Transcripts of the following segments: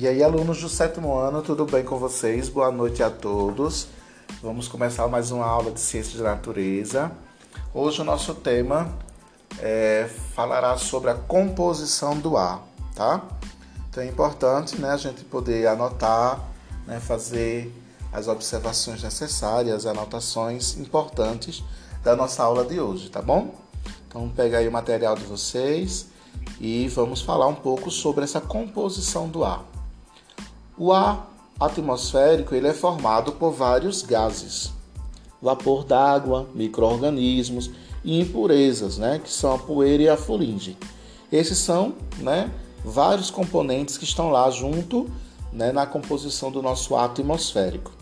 E aí, alunos do sétimo ano, tudo bem com vocês? Boa noite a todos. Vamos começar mais uma aula de Ciências da Natureza. Hoje o nosso tema é, falará sobre a composição do ar, tá? Então é importante né, a gente poder anotar, né, fazer as observações necessárias, anotações importantes da nossa aula de hoje, tá bom? Então pega aí o material de vocês e vamos falar um pouco sobre essa composição do ar. O ar atmosférico ele é formado por vários gases, vapor d'água, micro-organismos e impurezas, né, que são a poeira e a fuligem. Esses são, né, vários componentes que estão lá junto, né, na composição do nosso ar atmosférico.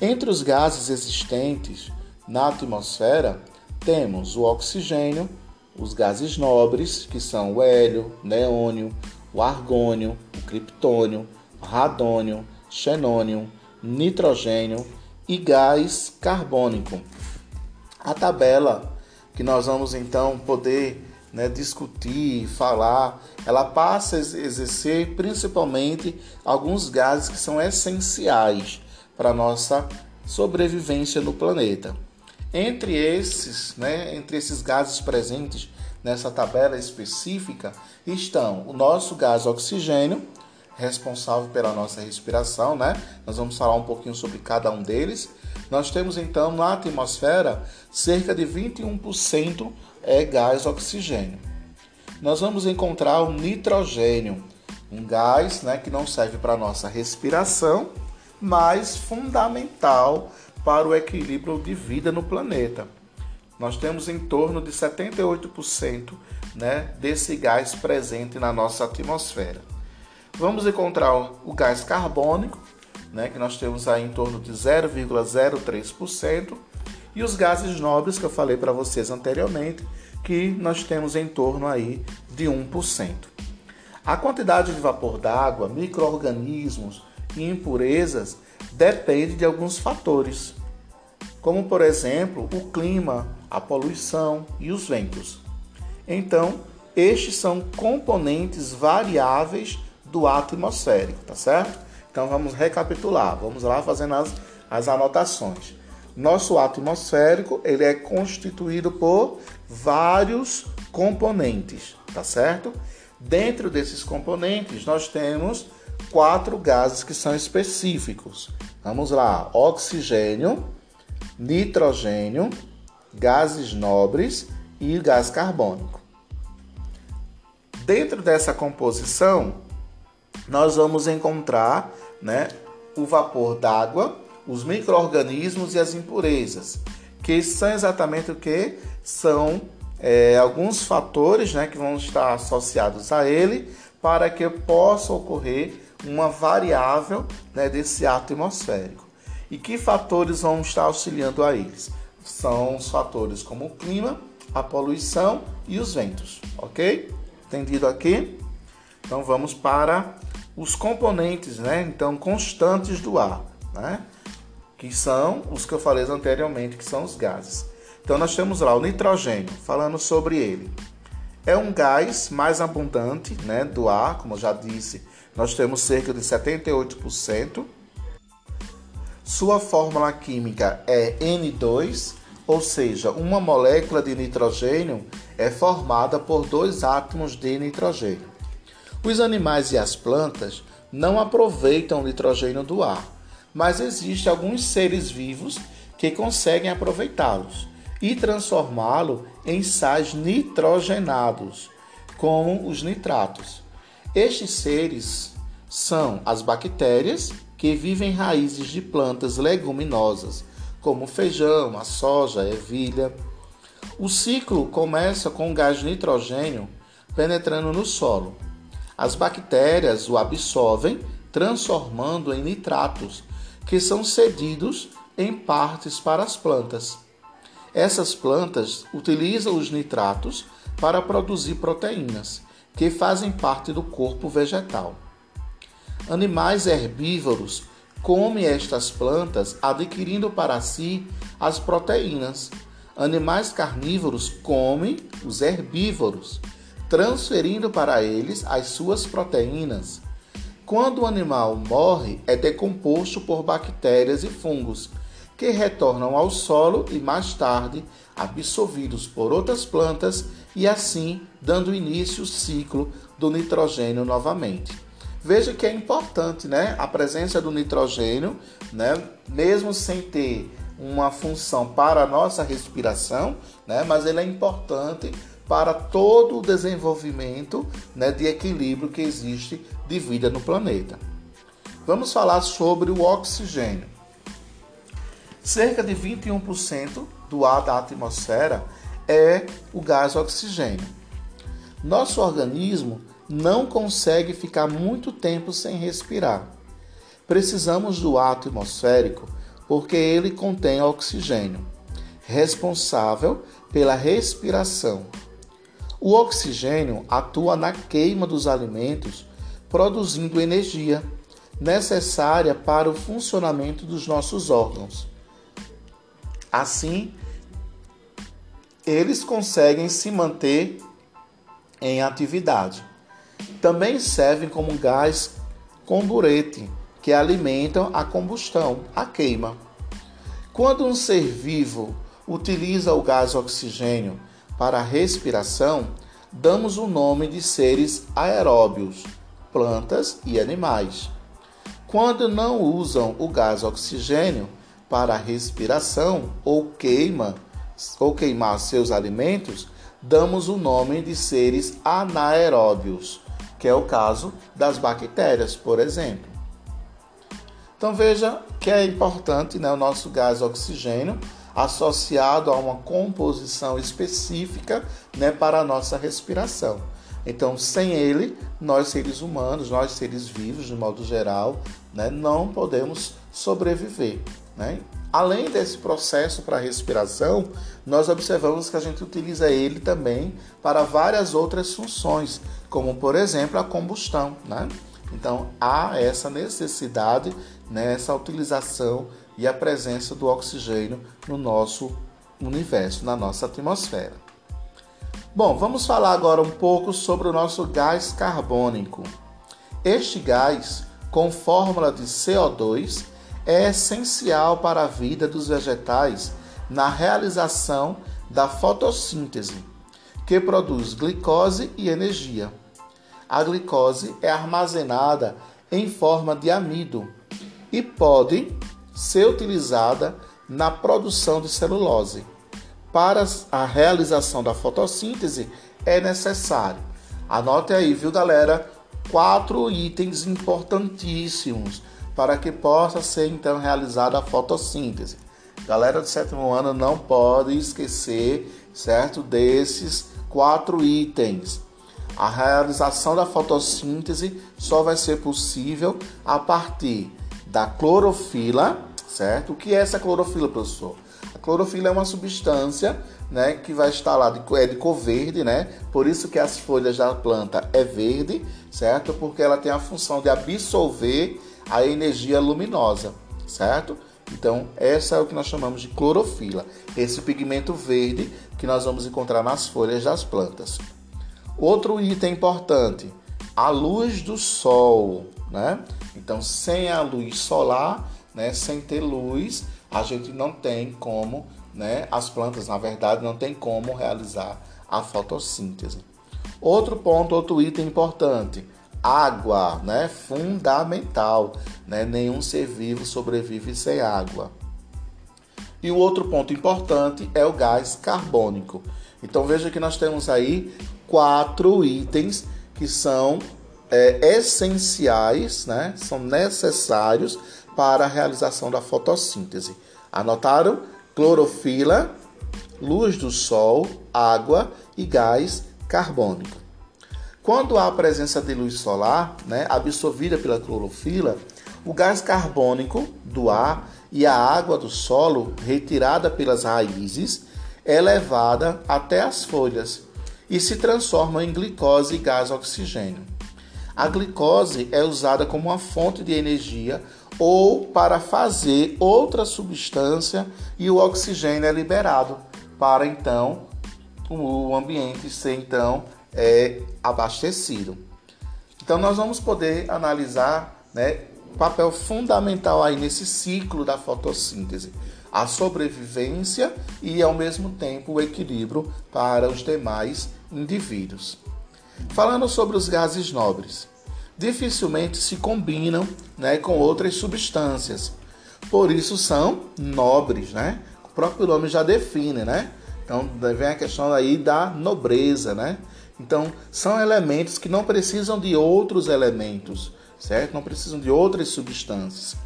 Entre os gases existentes na atmosfera, temos o oxigênio, os gases nobres, que são o hélio, neônio, o argônio, o criptônio, radônio, xenônio, nitrogênio e gás carbônico. A tabela que nós vamos então poder né, discutir, falar, ela passa a exercer principalmente alguns gases que são essenciais para a nossa sobrevivência no planeta. Entre esses, né, entre esses gases presentes nessa tabela específica estão o nosso gás oxigênio, responsável pela nossa respiração, né? Nós vamos falar um pouquinho sobre cada um deles. Nós temos então na atmosfera cerca de 21% é gás oxigênio. Nós vamos encontrar o nitrogênio, um gás né, que não serve para nossa respiração, mas fundamental para o equilíbrio de vida no planeta. Nós temos em torno de 78% né, desse gás presente na nossa atmosfera. Vamos encontrar o gás carbônico, né, que nós temos aí em torno de 0,03%, e os gases nobres que eu falei para vocês anteriormente, que nós temos em torno aí de 1%. A quantidade de vapor d'água, micro-organismos e impurezas depende de alguns fatores, como por exemplo o clima, a poluição e os ventos. Então, estes são componentes variáveis do atmosférico, tá certo? Então vamos recapitular, vamos lá fazendo as, as anotações. Nosso atmosférico ele é constituído por vários componentes, tá certo? Dentro desses componentes nós temos quatro gases que são específicos. Vamos lá: oxigênio, nitrogênio, gases nobres e gás carbônico. Dentro dessa composição, nós vamos encontrar né, o vapor d'água, os micro-organismos e as impurezas, que são exatamente o que? São é, alguns fatores né, que vão estar associados a ele para que possa ocorrer uma variável né, desse ar atmosférico. E que fatores vão estar auxiliando a eles? São os fatores como o clima, a poluição e os ventos, ok? Entendido aqui? Então vamos para os componentes, né? Então constantes do ar, né? Que são os que eu falei anteriormente, que são os gases. Então nós temos lá o nitrogênio, falando sobre ele. É um gás mais abundante, né, do ar, como eu já disse, nós temos cerca de 78%. Sua fórmula química é N2, ou seja, uma molécula de nitrogênio é formada por dois átomos de nitrogênio. Os animais e as plantas não aproveitam o nitrogênio do ar, mas existem alguns seres vivos que conseguem aproveitá-los e transformá-lo em sais nitrogenados, como os nitratos. Estes seres são as bactérias que vivem em raízes de plantas leguminosas, como feijão, a soja, a ervilha. O ciclo começa com o gás nitrogênio penetrando no solo. As bactérias o absorvem, transformando em nitratos, que são cedidos em partes para as plantas. Essas plantas utilizam os nitratos para produzir proteínas, que fazem parte do corpo vegetal. Animais herbívoros comem estas plantas, adquirindo para si as proteínas. Animais carnívoros comem os herbívoros, transferindo para eles as suas proteínas. Quando o animal morre, é decomposto por bactérias e fungos, que retornam ao solo e mais tarde absorvidos por outras plantas e assim dando início ao ciclo do nitrogênio novamente. Veja que é importante, né, a presença do nitrogênio, né, mesmo sem ter uma função para a nossa respiração, né, mas ele é importante para todo o desenvolvimento né, de equilíbrio que existe de vida no planeta. Vamos falar sobre o oxigênio. Cerca de 21% do ar da atmosfera é o gás oxigênio. Nosso organismo não consegue ficar muito tempo sem respirar. Precisamos do ar atmosférico porque ele contém oxigênio, responsável pela respiração o oxigênio atua na queima dos alimentos, produzindo energia necessária para o funcionamento dos nossos órgãos. Assim, eles conseguem se manter em atividade. Também servem como gás comburente, que alimentam a combustão, a queima. Quando um ser vivo utiliza o gás oxigênio para a respiração, damos o nome de seres aeróbios, plantas e animais. Quando não usam o gás oxigênio para a respiração ou queima ou queimar seus alimentos, damos o nome de seres anaeróbios, que é o caso das bactérias, por exemplo. Então veja que é importante né, o nosso gás oxigênio associado a uma composição específica né, para a nossa respiração. Então, sem ele, nós seres humanos, nós seres vivos, de modo geral, né, não podemos sobreviver. Né? Além desse processo para a respiração, nós observamos que a gente utiliza ele também para várias outras funções, como por exemplo a combustão. Né? Então há essa necessidade, né, essa utilização e a presença do oxigênio no nosso universo, na nossa atmosfera. Bom, vamos falar agora um pouco sobre o nosso gás carbônico. Este gás, com fórmula de CO2, é essencial para a vida dos vegetais na realização da fotossíntese, que produz glicose e energia. A glicose é armazenada em forma de amido e pode ser utilizada na produção de celulose. Para a realização da fotossíntese é necessário. Anote aí, viu, galera? Quatro itens importantíssimos para que possa ser então realizada a fotossíntese. Galera do sétimo ano não pode esquecer, certo, desses quatro itens. A realização da fotossíntese só vai ser possível a partir da clorofila, certo? O que é essa clorofila, professor? A clorofila é uma substância, né, que vai estar lá de, é de cor verde, né? Por isso que as folhas da planta é verde, certo? Porque ela tem a função de absorver a energia luminosa, certo? Então, essa é o que nós chamamos de clorofila, esse pigmento verde que nós vamos encontrar nas folhas das plantas. Outro item importante, a luz do sol, né? Então, sem a luz solar, né, sem ter luz, a gente não tem como, né, as plantas, na verdade, não tem como realizar a fotossíntese. Outro ponto, outro item importante, água, né, fundamental, né? Nenhum ser vivo sobrevive sem água. E o outro ponto importante é o gás carbônico. Então veja que nós temos aí quatro itens que são é, essenciais, né? são necessários para a realização da fotossíntese. Anotaram? Clorofila, luz do sol, água e gás carbônico. Quando há a presença de luz solar, né, absorvida pela clorofila, o gás carbônico do ar e a água do solo, retirada pelas raízes, é levada até as folhas e se transforma em glicose e gás oxigênio. A glicose é usada como uma fonte de energia ou para fazer outra substância e o oxigênio é liberado para então o ambiente ser então é, abastecido. Então nós vamos poder analisar né, o papel fundamental aí nesse ciclo da fotossíntese. A sobrevivência e ao mesmo tempo o equilíbrio para os demais indivíduos. Falando sobre os gases nobres, dificilmente se combinam né, com outras substâncias. Por isso são nobres, né? O próprio nome já define, né? Então vem a questão aí da nobreza, né? Então são elementos que não precisam de outros elementos, certo? Não precisam de outras substâncias.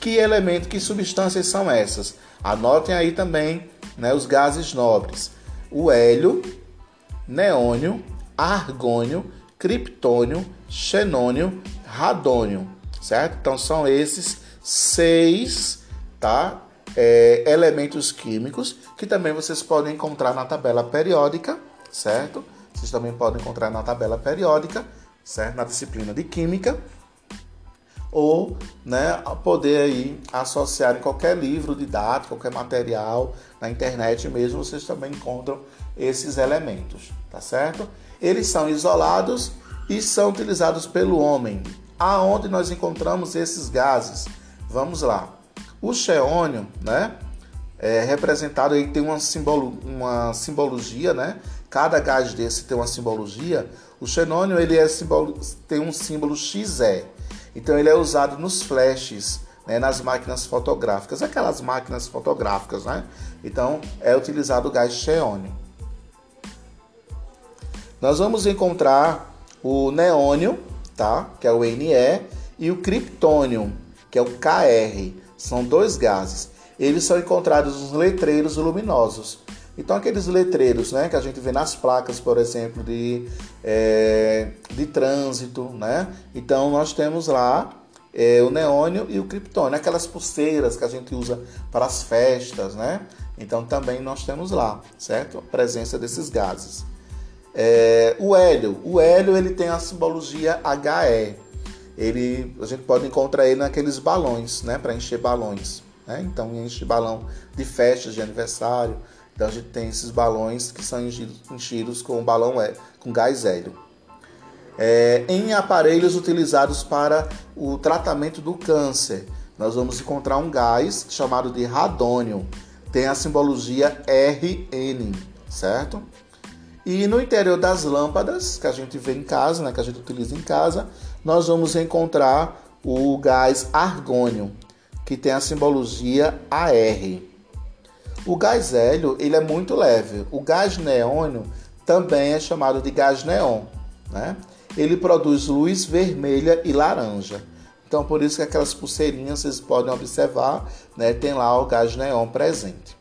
Que elementos, que substâncias são essas? Anotem aí também, né, os gases nobres: o hélio, neônio, argônio, criptônio, xenônio, radônio, certo? Então são esses seis, tá? É, elementos químicos que também vocês podem encontrar na tabela periódica, certo? Vocês também podem encontrar na tabela periódica, certo? Na disciplina de química ou né, poder aí associar em qualquer livro didático, qualquer material na internet mesmo, vocês também encontram esses elementos, tá certo? Eles são isolados e são utilizados pelo homem. Aonde nós encontramos esses gases? Vamos lá. O xeônio, né? É representado aí tem uma, simbolo, uma simbologia, né? Cada gás desse tem uma simbologia. O xenônio ele é simbolo, tem um símbolo XE. Então ele é usado nos flashes, né, nas máquinas fotográficas, aquelas máquinas fotográficas, né? Então é utilizado o gás xeônio. Nós vamos encontrar o neônio, tá? Que é o Ne, e o criptônio, que é o Kr. São dois gases. Eles são encontrados nos letreiros luminosos. Então aqueles letreiros, né, que a gente vê nas placas, por exemplo, de, é, de trânsito, né? Então nós temos lá é, o neônio e o criptônio, aquelas pulseiras que a gente usa para as festas, né? Então também nós temos lá, certo? A presença desses gases. É, o hélio, o hélio ele tem a simbologia HE. Ele, a gente pode encontrar ele naqueles balões, né, para encher balões. Né? Então enche balão de festas de aniversário. Então a gente tem esses balões que são enchidos com balão com gás hélio. É, em aparelhos utilizados para o tratamento do câncer, nós vamos encontrar um gás chamado de radônio. Tem a simbologia RN, certo? E no interior das lâmpadas que a gente vê em casa, né, que a gente utiliza em casa, nós vamos encontrar o gás argônio, que tem a simbologia AR. O gás hélio ele é muito leve. O gás neônio também é chamado de gás neon. Né? Ele produz luz vermelha e laranja. Então, por isso que aquelas pulseirinhas vocês podem observar, né, tem lá o gás neon presente.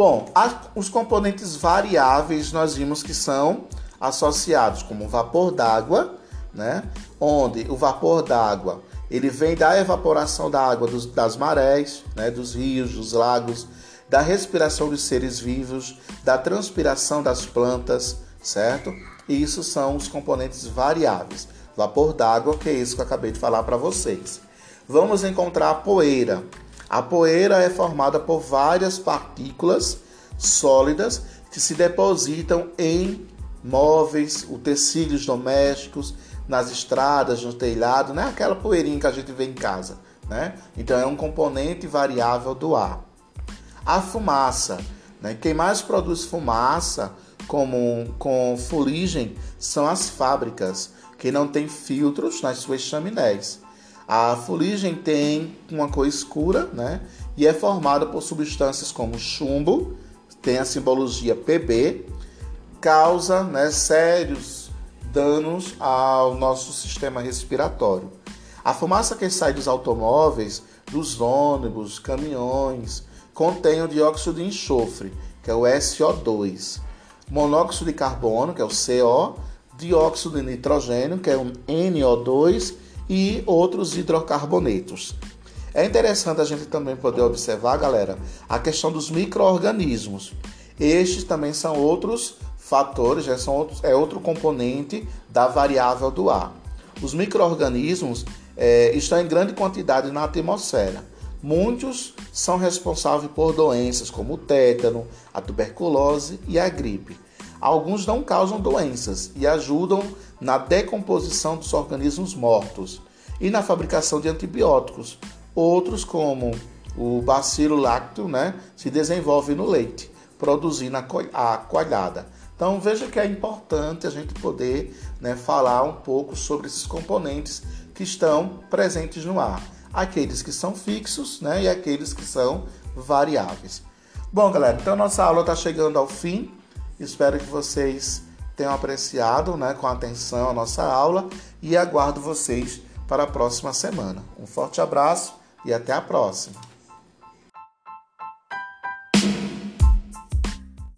Bom, os componentes variáveis nós vimos que são associados como vapor d'água, né? Onde o vapor d'água ele vem da evaporação da água dos, das marés, né? dos rios, dos lagos, da respiração dos seres vivos, da transpiração das plantas, certo? E isso são os componentes variáveis. Vapor d'água, que é isso que eu acabei de falar para vocês. Vamos encontrar a poeira. A poeira é formada por várias partículas sólidas que se depositam em móveis, utensílios domésticos, nas estradas, no telhado, não é aquela poeirinha que a gente vê em casa, né? Então é um componente variável do ar. A fumaça, né? Quem mais produz fumaça como com fuligem são as fábricas que não têm filtros nas suas chaminés. A fuligem tem uma cor escura, né? E é formada por substâncias como chumbo, tem a simbologia PB, causa né, sérios danos ao nosso sistema respiratório. A fumaça que sai dos automóveis, dos ônibus, caminhões, contém o dióxido de enxofre, que é o SO2, monóxido de carbono, que é o CO, dióxido de nitrogênio, que é o NO2 e outros hidrocarbonetos. É interessante a gente também poder observar, galera, a questão dos micro-organismos. Estes também são outros fatores, já são outros, é outro componente da variável do ar. Os micro-organismos é, estão em grande quantidade na atmosfera. Muitos são responsáveis por doenças como o tétano, a tuberculose e a gripe. Alguns não causam doenças e ajudam na decomposição dos organismos mortos e na fabricação de antibióticos. Outros, como o bacilo lácteo, né, se desenvolve no leite, produzindo a coalhada. Então veja que é importante a gente poder né, falar um pouco sobre esses componentes que estão presentes no ar. Aqueles que são fixos né, e aqueles que são variáveis. Bom, galera, então nossa aula está chegando ao fim. Espero que vocês tenham apreciado né, com atenção a nossa aula e aguardo vocês para a próxima semana. Um forte abraço e até a próxima!